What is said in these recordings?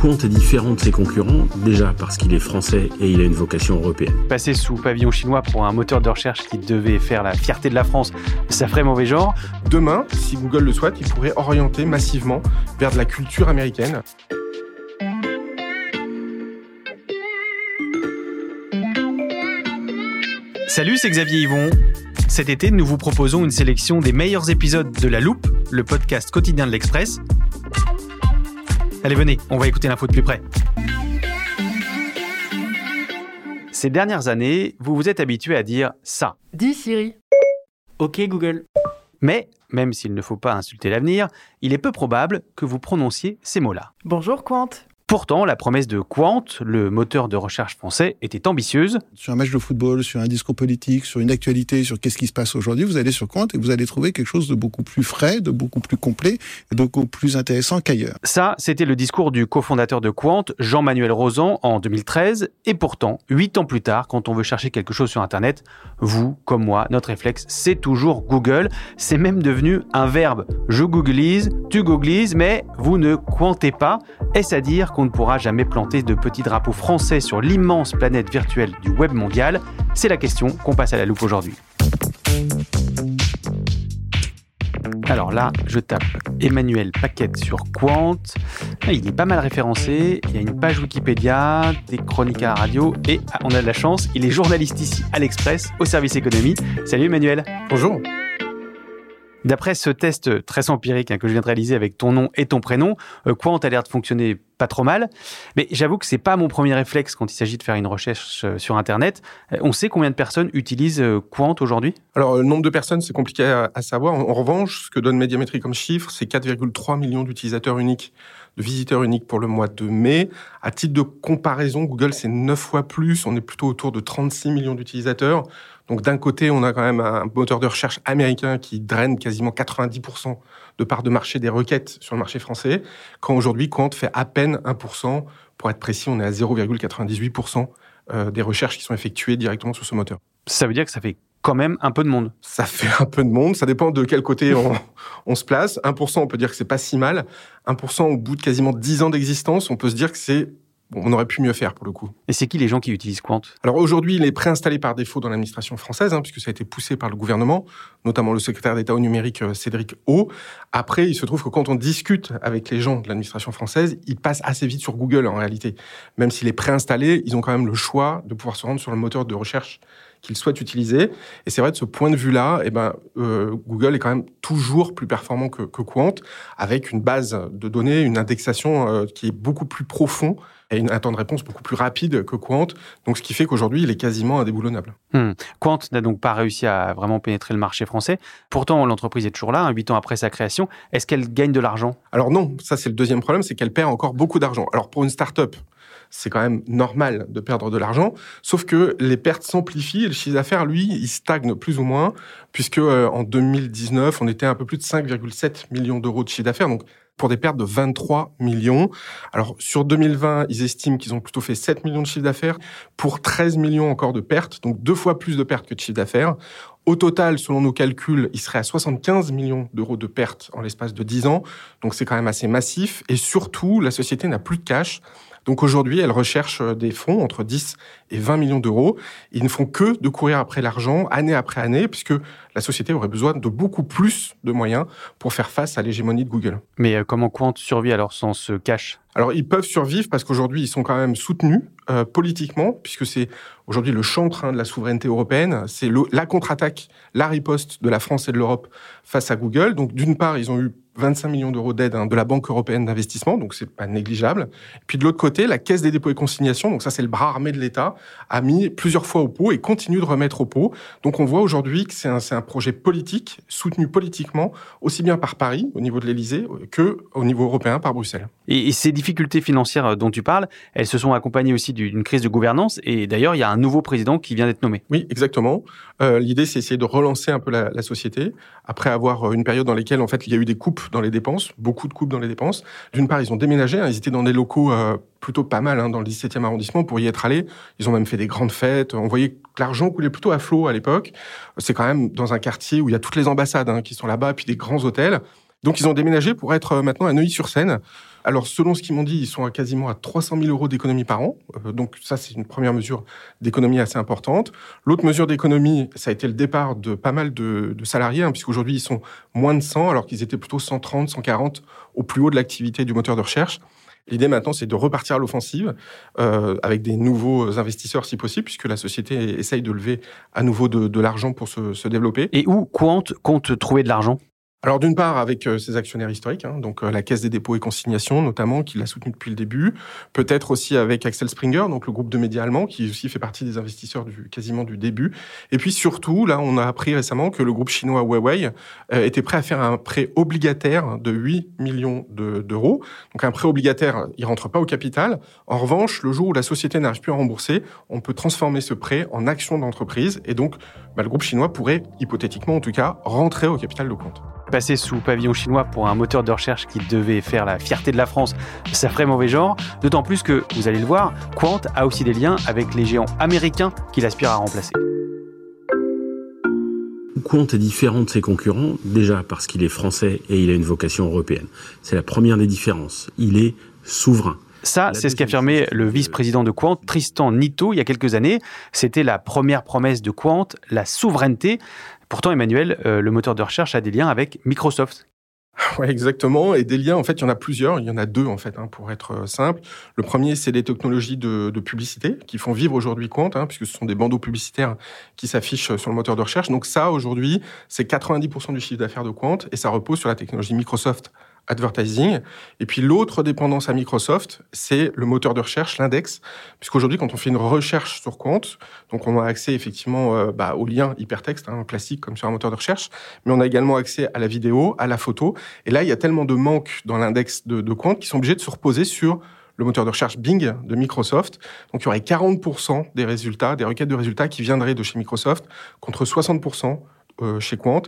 Quant est différent de ses concurrents, déjà parce qu'il est français et il a une vocation européenne. Passer sous pavillon chinois pour un moteur de recherche qui devait faire la fierté de la France, ça ferait mauvais genre. Demain, si Google le souhaite, il pourrait orienter massivement vers de la culture américaine. Salut, c'est Xavier Yvon. Cet été, nous vous proposons une sélection des meilleurs épisodes de La Loupe, le podcast quotidien de l'Express. Allez, venez, on va écouter l'info de plus près. Ces dernières années, vous vous êtes habitué à dire ça. Dis Siri. Ok Google. Mais, même s'il ne faut pas insulter l'avenir, il est peu probable que vous prononciez ces mots-là. Bonjour Quant. Pourtant, la promesse de Quant, le moteur de recherche français, était ambitieuse. Sur un match de football, sur un discours politique, sur une actualité, sur qu'est-ce qui se passe aujourd'hui, vous allez sur Quant et vous allez trouver quelque chose de beaucoup plus frais, de beaucoup plus complet, et de beaucoup plus intéressant qu'ailleurs. Ça, c'était le discours du cofondateur de Quant, Jean-Manuel Rosan, en 2013. Et pourtant, huit ans plus tard, quand on veut chercher quelque chose sur Internet, vous, comme moi, notre réflexe, c'est toujours Google. C'est même devenu un verbe. Je googlise, tu googlises, mais vous ne quantez pas. Est-ce à dire qu'on ne pourra jamais planter de petits drapeaux français sur l'immense planète virtuelle du web mondial C'est la question qu'on passe à la loupe aujourd'hui. Alors là, je tape Emmanuel Paquette sur Quant. Il est pas mal référencé. Il y a une page Wikipédia, des chroniques à radio et ah, on a de la chance, il est journaliste ici à l'Express au service économie. Salut Emmanuel. Bonjour. D'après ce test très empirique hein, que je viens de réaliser avec ton nom et ton prénom, euh, Quant a l'air de fonctionner pas trop mal? Mais j'avoue que c'est pas mon premier réflexe quand il s'agit de faire une recherche euh, sur Internet. Euh, on sait combien de personnes utilisent euh, Quant aujourd'hui? Alors, le nombre de personnes, c'est compliqué à, savoir. En, en revanche, ce que donne Médiamétrie comme chiffre, c'est 4,3 millions d'utilisateurs uniques, de visiteurs uniques pour le mois de mai. À titre de comparaison, Google, c'est 9 fois plus. On est plutôt autour de 36 millions d'utilisateurs. Donc, d'un côté, on a quand même un moteur de recherche américain qui draine quasiment 90% de part de marché des requêtes sur le marché français, quand aujourd'hui, Quant fait à peine 1%. Pour être précis, on est à 0,98% euh, des recherches qui sont effectuées directement sur ce moteur. Ça veut dire que ça fait quand même un peu de monde. Ça fait un peu de monde, ça dépend de quel côté on, on se place. 1%, on peut dire que c'est pas si mal. 1%, au bout de quasiment 10 ans d'existence, on peut se dire que c'est on aurait pu mieux faire pour le coup. Et c'est qui les gens qui utilisent Quant? Alors aujourd'hui, il est préinstallé par défaut dans l'administration française, hein, puisque ça a été poussé par le gouvernement, notamment le secrétaire d'État au numérique euh, Cédric O. Après, il se trouve que quand on discute avec les gens de l'administration française, ils passent assez vite sur Google en réalité. Même s'il est préinstallé, ils ont quand même le choix de pouvoir se rendre sur le moteur de recherche qu'ils souhaitent utiliser. Et c'est vrai, de ce point de vue-là, eh ben, euh, Google est quand même toujours plus performant que, que Quant, avec une base de données, une indexation euh, qui est beaucoup plus profond et une, un temps de réponse beaucoup plus rapide que Quant. Donc, ce qui fait qu'aujourd'hui, il est quasiment indéboulonnable. Hmm. Quant n'a donc pas réussi à vraiment pénétrer le marché français. Pourtant, l'entreprise est toujours là, hein, huit ans après sa création. Est-ce qu'elle gagne de l'argent? Alors non, ça c'est le deuxième problème, c'est qu'elle perd encore beaucoup d'argent. Alors pour une start-up, c'est quand même normal de perdre de l'argent, sauf que les pertes s'amplifient et le chiffre d'affaires, lui, il stagne plus ou moins, puisque euh, en 2019, on était à un peu plus de 5,7 millions d'euros de chiffre d'affaires, donc pour des pertes de 23 millions. Alors sur 2020, ils estiment qu'ils ont plutôt fait 7 millions de chiffre d'affaires pour 13 millions encore de pertes, donc deux fois plus de pertes que de chiffre d'affaires. Au total, selon nos calculs, il serait à 75 millions d'euros de pertes en l'espace de 10 ans, donc c'est quand même assez massif. Et surtout, la société n'a plus de cash. Donc aujourd'hui, elles recherchent des fonds entre 10 et 20 millions d'euros. Ils ne font que de courir après l'argent année après année, puisque la société aurait besoin de beaucoup plus de moyens pour faire face à l'hégémonie de Google. Mais euh, comment Quant survit alors sans ce cash? Alors ils peuvent survivre parce qu'aujourd'hui ils sont quand même soutenus euh, politiquement, puisque c'est aujourd'hui le chantre hein, de la souveraineté européenne, c'est la contre-attaque, la riposte de la France et de l'Europe face à Google. Donc d'une part ils ont eu 25 millions d'euros d'aide hein, de la Banque européenne d'investissement, donc c'est pas négligeable. puis de l'autre côté, la Caisse des dépôts et consignations, donc ça c'est le bras armé de l'État, a mis plusieurs fois au pot et continue de remettre au pot. Donc on voit aujourd'hui que c'est un, un, projet politique, soutenu politiquement, aussi bien par Paris, au niveau de l'Élysée, que au niveau européen par Bruxelles. Et, ces difficultés financières euh, dont tu parles, elles se sont accompagnées aussi d'une crise de gouvernance, et d'ailleurs il y a un nouveau président qui vient d'être nommé. Oui, exactement. Euh, L'idée c'est essayer de relancer un peu la, la société, après avoir euh, une période dans laquelle en fait il y a eu des coupes dans les dépenses, beaucoup de coupes dans les dépenses. D'une part, ils ont déménagé, hein, ils étaient dans des locaux euh, plutôt pas mal hein, dans le 17e arrondissement pour y être allés. Ils ont même fait des grandes fêtes. On voyait que l'argent coulait plutôt à flot à l'époque. C'est quand même dans un quartier où il y a toutes les ambassades hein, qui sont là-bas, puis des grands hôtels. Donc ils ont déménagé pour être euh, maintenant à Neuilly-sur-Seine. Alors selon ce qu'ils m'ont dit, ils sont à quasiment à 300 000 euros d'économie par an. Euh, donc ça c'est une première mesure d'économie assez importante. L'autre mesure d'économie, ça a été le départ de pas mal de, salariés, hein, puisqu'aujourd'hui ils sont moins de 100 alors qu'ils étaient plutôt 130, 140 au plus haut de l'activité du moteur de recherche. L'idée maintenant, c'est de repartir à l'offensive euh, avec des nouveaux investisseurs si possible, puisque la société essaye de lever à nouveau de, l'argent pour se, développer. Et où Quant compte trouver de l'argent? Alors d'une part avec euh, ses actionnaires historiques, hein, donc euh, la Caisse des dépôts et consignations notamment, qui l'a soutenu depuis le début, peut-être aussi avec Axel Springer, donc le groupe de médias allemands, qui aussi fait partie des investisseurs du quasiment du début. Et puis surtout, là, on a appris récemment que le groupe chinois Huawei euh, était prêt à faire un prêt obligataire de 8 millions d'euros. donc un prêt obligataire, il rentre pas au capital. En revanche, le jour où la société n'arrive plus à rembourser, on peut transformer ce prêt en action d'entreprise, et donc bah, le groupe chinois pourrait, hypothétiquement en tout cas, rentrer au capital de compte passer sous pavillon chinois pour un moteur de recherche qui devait faire la fierté de la France, ça ferait mauvais genre. D'autant plus que, vous allez le voir, Quant a aussi des liens avec les géants américains qu'il aspire à remplacer. Quant est différent de ses concurrents, déjà parce qu'il est français et il a une vocation européenne. C'est la première des différences. Il est souverain. Ça, c'est ce qu'affirmait le vice-président de Quant, Tristan Nito, il y a quelques années. C'était la première promesse de Quant, la souveraineté. Pourtant, Emmanuel, euh, le moteur de recherche a des liens avec Microsoft. Oui, exactement. Et des liens, en fait, il y en a plusieurs. Il y en a deux, en fait, hein, pour être euh, simple. Le premier, c'est les technologies de, publicité qui font vivre aujourd'hui Quant, hein, puisque ce sont des bandeaux publicitaires qui s'affichent sur le moteur de recherche. Donc ça, aujourd'hui, c'est 90% du chiffre d'affaires de Quant et ça repose sur la technologie Microsoft advertising. Et puis l'autre dépendance à Microsoft, c'est le moteur de recherche, l'index, puisqu'aujourd'hui, quand on fait une recherche sur compte, donc on a accès effectivement euh, bah, aux liens hypertexte, hein, comme sur un moteur de recherche, mais on a également accès à la vidéo, à la photo. Et là, il y a tellement de manques dans l'index de, de compte qu'ils sont obligés de se reposer sur le moteur de recherche Bing de Microsoft. Donc il y aurait 40% des résultats, des requêtes de résultats qui viendraient de chez Microsoft, contre 60% euh, chez Quant.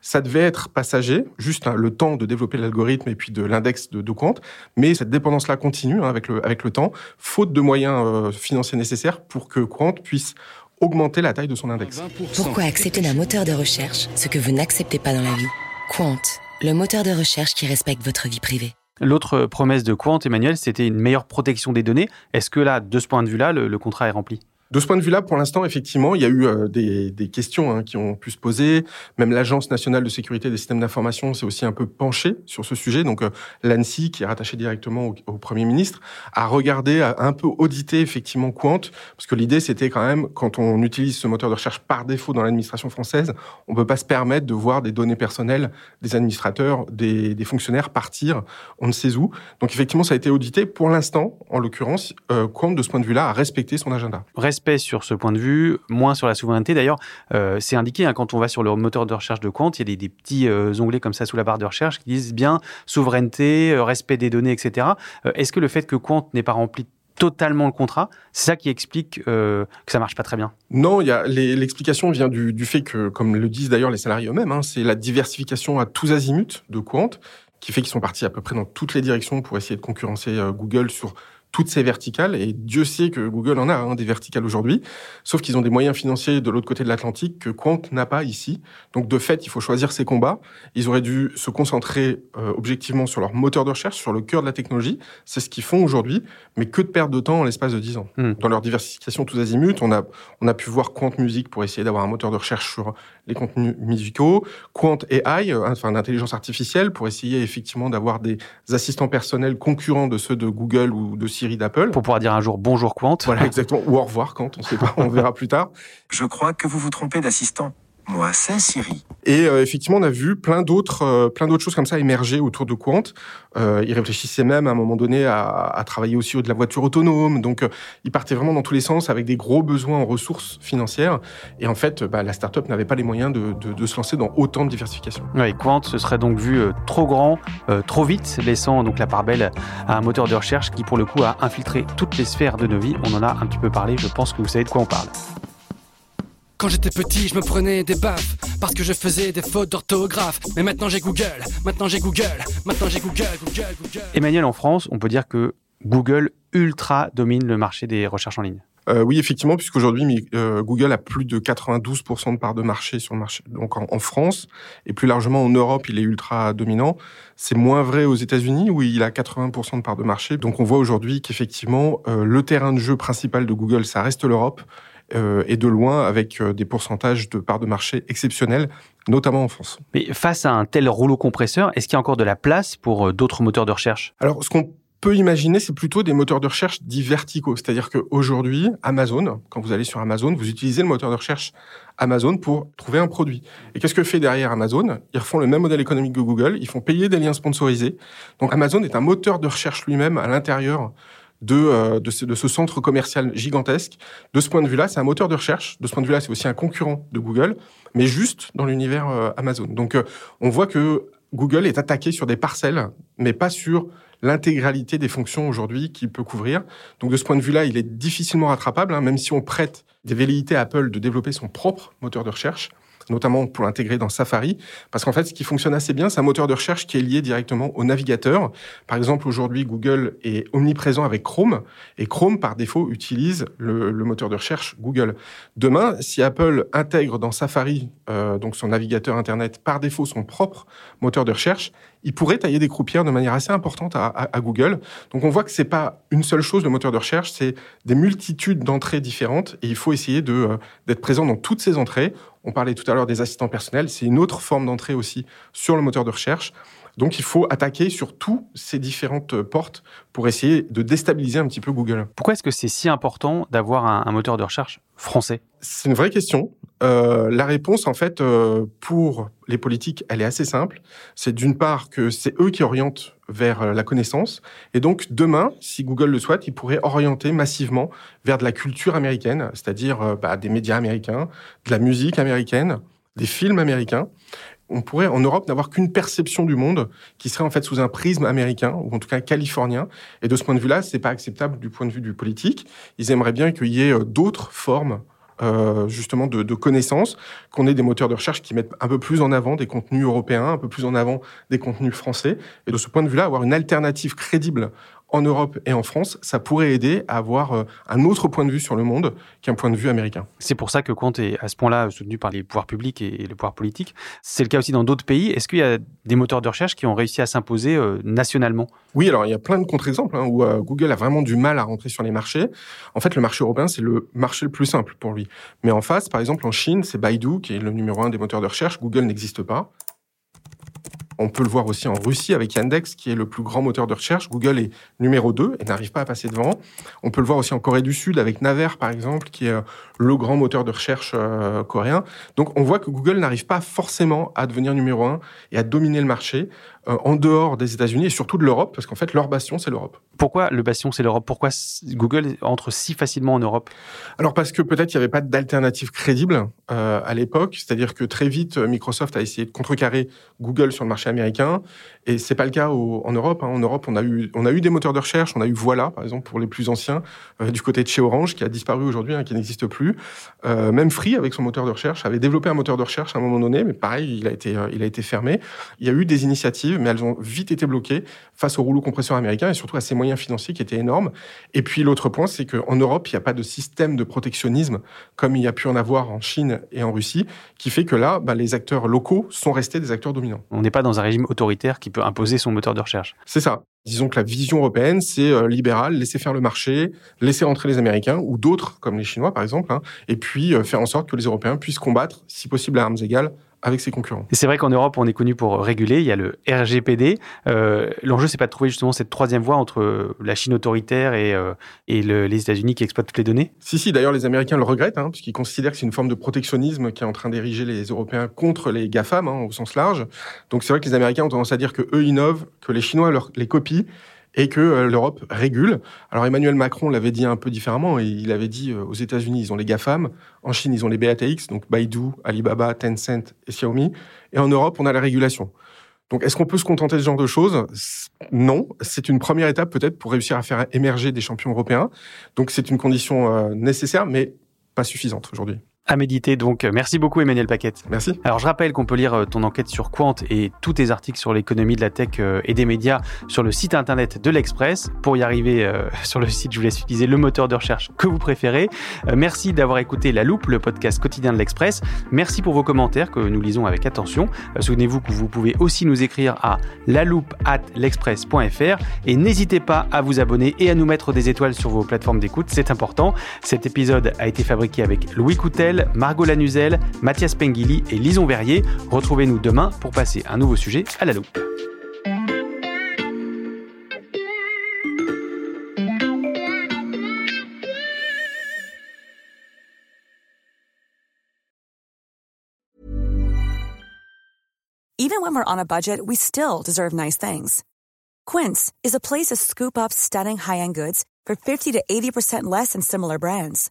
Ça devait être passager, juste hein, le temps de développer l'algorithme et puis de l'index de, de Quant, mais cette dépendance-là continue hein, avec, le, avec le temps, faute de moyens euh, financiers nécessaires pour que Quant puisse augmenter la taille de son index. Pourquoi accepter d'un moteur de recherche ce que vous n'acceptez pas dans la vie? Quant, le moteur de recherche qui respecte votre vie privée. L'autre promesse de Quant, Emmanuel, c'était une meilleure protection des données. Est-ce que là, de ce point de vue-là, le contrat est rempli? De ce point de vue-là, pour l'instant, effectivement, il y a eu euh, des, des, questions hein, qui ont pu se poser. Même l'Agence nationale de sécurité des systèmes d'information s'est aussi un peu penchée sur ce sujet. Donc, euh, l'ANSI, qui est rattaché directement au, Premier ministre, a regardé, a un peu audité effectivement Quant, parce que l'idée, c'était quand même, quand on utilise ce moteur de recherche par défaut dans l'administration française, on peut pas se permettre de voir des données personnelles des administrateurs, des, des, fonctionnaires partir, on ne sait où. Donc, effectivement, ça a été audité. Pour l'instant, en l'occurrence, euh, Quant, de ce point de vue-là, a respecté son agenda respect sur ce point de vue, moins sur la souveraineté. D'ailleurs, euh, c'est indiqué hein, quand on va sur le moteur de recherche de compte, il y a des, petits euh, onglets comme ça sous la barre de recherche qui disent bien souveraineté, euh, respect des données, etc. Est-ce que le fait que Quant n'ait pas rempli totalement le contrat. C'est ça qui explique que ça marche pas très bien? Non, l'explication vient du, du, fait que, comme le disent d'ailleurs les salariés eux-mêmes, hein, c'est la diversification à tous azimuts de Quant qui fait qu'ils sont partis à peu près dans toutes les directions pour essayer de concurrencer Google sur toutes ces verticales. Et Dieu sait que Google en a hein, des verticales aujourd'hui. Sauf qu'ils ont des moyens financiers de l'autre côté de l'Atlantique que Quant n'a pas ici. Donc de fait, il faut choisir ses combats. Ils auraient dû se concentrer euh, objectivement sur leur moteur de recherche, sur le cœur de la technologie. C'est ce qu'ils font aujourd'hui. Mais que de perte de temps en l'espace de 10 ans. Hmm. Dans leur diversification tous azimuts, on a, on a pu voir Quant Music pour essayer d'avoir un moteur de recherche sur les contenus musicaux, Quant AI, euh, enfin l'intelligence artificielle, pour essayer effectivement d'avoir des assistants personnels concurrents de ceux de Google ou de Siri d'Apple. Pour pouvoir dire un jour bonjour Quant. Voilà, exactement. Ou au revoir Quant, on sait pas, on verra plus tard. Je crois que vous vous trompez d'assistant. Moi, c'est Siri. Et euh, effectivement, on a vu plein d'autres, euh, plein d'autres choses comme ça émerger autour de Quant. Euh, ils réfléchissaient même à un moment donné à, à travailler aussi de la voiture autonome. Donc, euh, ils partaient vraiment dans tous les sens avec des gros besoins en ressources financières. Et en fait, bah, la startup n'avait pas les moyens de, de, de, se lancer dans autant de diversification. Oui, Quant se serait donc vu euh, trop grand, euh, trop vite, laissant donc la part belle à un moteur de recherche qui, pour le coup, a infiltré toutes les sphères de nos vies. On en a un petit peu parlé. Je pense que vous savez de quoi on parle. Quand j'étais petit, je me prenais des baffes parce que je faisais des fautes d'orthographe. Mais maintenant j'ai Google, maintenant j'ai Google, maintenant j'ai Google, Google, Google. Emmanuel, en France, on peut dire que Google ultra domine le marché des recherches en ligne. Euh, oui, effectivement, puisqu'aujourd'hui, euh, Google a plus de 92% de part de marché sur le marché. Donc en, en, France, et plus largement en Europe, il est ultra dominant. C'est moins vrai aux États-Unis, où il a 80% de part de marché. Donc on voit aujourd'hui qu'effectivement, euh, le terrain de jeu principal de Google, ça reste l'Europe. Euh, et de loin avec euh, des pourcentages de parts de marché exceptionnels, notamment en France. Mais face à un tel rouleau compresseur, est-ce qu'il y a encore de la place pour euh, d'autres moteurs de recherche? Alors, ce qu'on peut imaginer, c'est plutôt des moteurs de recherche dits verticaux. C'est-à-dire qu'aujourd'hui, Amazon, quand vous allez sur Amazon, vous utilisez le moteur de recherche Amazon pour trouver un produit. Et qu'est-ce que fait derrière Amazon? Ils refont le même modèle économique que Google, ils font payer des liens sponsorisés. Donc Amazon est un moteur de recherche lui-même à l'intérieur de, euh, de, ce, de, ce, centre commercial gigantesque. De ce point de vue-là, c'est un moteur de recherche. De ce point de vue-là, c'est aussi un concurrent de Google, mais juste dans l'univers euh, Amazon. Donc, euh, on voit que Google est attaqué sur des parcelles, mais pas sur l'intégralité des fonctions aujourd'hui qu'il peut couvrir. Donc, de ce point de vue-là, il est difficilement rattrapable, hein, même si on prête des velléités à Apple de développer son propre moteur de recherche notamment pour l'intégrer dans Safari, parce qu'en fait, ce qui fonctionne assez bien, c'est un moteur de recherche qui est lié directement au navigateur. Par exemple, aujourd'hui, Google est omniprésent avec Chrome, et Chrome, par défaut, utilise le, moteur de recherche Google. Demain, si Apple intègre dans Safari, euh, donc son navigateur Internet, par défaut son propre moteur de recherche, il pourrait tailler des croupières de manière assez importante à, Google. Donc on voit que c'est pas une seule chose le moteur de recherche, c'est des multitudes d'entrées différentes et il faut essayer euh, d'être présent dans toutes ces entrées. On parlait tout à l'heure des assistants personnels, c'est une autre forme d'entrée aussi sur le moteur de recherche. Donc il faut attaquer sur toutes ces différentes portes pour essayer de déstabiliser un petit peu Google. Pourquoi est-ce que c'est si important d'avoir un, un, moteur de recherche français? C'est une vraie question. Euh, la réponse, en fait, euh, pour les politiques, elle est assez simple. C'est d'une part que c'est eux qui orientent vers la connaissance. Et donc, demain, si Google le souhaite, ils pourraient orienter massivement vers de la culture américaine, c'est-à-dire euh, bah, des médias américains, de la musique américaine, des films américains on pourrait en Europe n'avoir qu'une perception du monde qui serait en fait sous un prisme américain ou en tout cas californien. Et de ce point de vue-là, c'est pas acceptable du point de vue du politique. Ils aimeraient bien qu'il y ait d'autres formes euh, justement de, de connaissances, qu'on ait des moteurs de recherche qui mettent un peu plus en avant des contenus européens, un peu plus en avant des contenus français. Et de ce point de vue-là, avoir une alternative crédible en Europe et en France, ça pourrait aider à avoir un autre point de vue sur le monde qu'un point de vue américain. C'est pour ça que Quant est à ce point-là soutenu par les pouvoirs publics et le pouvoir politique. C'est le cas aussi dans d'autres pays. Est-ce qu'il y a des moteurs de recherche qui ont réussi à s'imposer euh, nationalement? Oui, alors il y a plein de contre-exemples hein, où euh, Google a vraiment du mal à rentrer sur les marchés. En fait, le marché européen, c'est le marché le plus simple pour lui. Mais en face, par exemple, en Chine, c'est Baidu qui est le numéro un des moteurs de recherche. Google n'existe pas. On peut le voir aussi en Russie avec Yandex, qui est le plus grand moteur de recherche. Google est numéro 2 et n'arrive pas à passer devant. On peut le voir aussi en Corée du Sud avec Naver, par exemple, qui est le grand moteur de recherche euh, coréen. Donc on voit que Google n'arrive pas forcément à devenir numéro 1 et à dominer le marché euh, en dehors des États-Unis et surtout de l'Europe, parce qu'en fait, leur bastion, c'est l'Europe. Pourquoi le bastion, c'est l'Europe? Pourquoi Google entre si facilement en Europe? Alors parce que peut-être il n'y avait pas d'alternative crédible euh, à l'époque, c'est-à-dire que très vite, Microsoft a essayé de contrecarrer Google sur le marché américain, et c'est pas le cas au, en Europe. Hein. En Europe, on a eu on a eu des moteurs de recherche, on a eu Voilà, par exemple, pour les plus anciens, euh, du côté de chez Orange, qui a disparu aujourd'hui, hein, qui n'existe plus. Euh, même Free, avec son moteur de recherche, avait développé un moteur de recherche à un moment donné, mais pareil, il a été, il a été fermé. Il y a eu des initiatives, mais elles ont vite été bloquées face au rouleau compresseur américain et surtout à ses moyens financiers qui étaient énormes. Et puis l'autre point, c'est qu'en Europe, il n'y a pas de système de protectionnisme comme il y a pu en avoir en Chine et en Russie, qui fait que là, bah, les acteurs locaux sont restés des acteurs dominants. On n'est pas dans un régime autoritaire qui peut imposer son moteur de recherche. C'est ça. Disons que la vision européenne, c'est euh, libéral, laisser faire le marché, laisser rentrer les Américains ou d'autres, comme les Chinois par exemple, hein, et puis euh, faire en sorte que les Européens puissent combattre, si possible à armes égales, avec ses concurrents. Et c'est vrai qu'en Europe, on est connu pour réguler. Il y a le RGPD. Euh, L'enjeu, c'est pas de trouver justement cette troisième voie entre la Chine autoritaire et, euh, et le, les États-Unis qui exploitent toutes les données. Si, si. D'ailleurs, les Américains le regrettent, hein, puisqu'ils considèrent que c'est une forme de protectionnisme qui est en train d'ériger les Européens contre les GAFAM, hein, au sens large. Donc, c'est vrai que les Américains ont tendance à dire que eux innovent, que les Chinois leur, les copient et que euh, l'Europe régule. Alors Emmanuel Macron l'avait dit un peu différemment. Il avait dit euh, aux États-Unis, ils ont les GAFAM, en Chine, ils ont les BATX, donc Baidu, Alibaba, Tencent et Xiaomi, et en Europe, on a la régulation. Donc, est-ce qu'on peut se contenter de ce genre de choses? Non. C'est une première étape peut-être pour réussir à faire émerger des champions européens. Donc, c'est une condition euh, nécessaire, mais pas suffisante aujourd'hui à méditer. Donc, merci beaucoup, Emmanuel Paquette. Merci. Alors, je rappelle qu'on peut lire euh, ton enquête sur Quant et tous tes articles sur l'économie de la tech euh, et des médias sur le site internet de l'Express. Pour y arriver euh, sur le site, je vous laisse utiliser le moteur de recherche que vous préférez. merci d'avoir écouté La Loupe, le podcast quotidien de l'Express. Merci pour vos commentaires que nous lisons avec attention. Souvenez-vous que vous pouvez aussi nous écrire à loupe at l'express.fr et n'hésitez pas à vous abonner et à nous mettre des étoiles sur vos plateformes d'écoute. C'est important. Cet épisode a été fabriqué avec Louis Coutel Margot Lanuzel, Mathias Pengili et Lison Verrier. Retrouvez-nous demain pour passer un nouveau sujet à la loupe. Even when we're on a budget, we still deserve nice things. Quince is a place to scoop up stunning high-end goods for 50 to 80% less than similar brands.